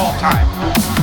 all time.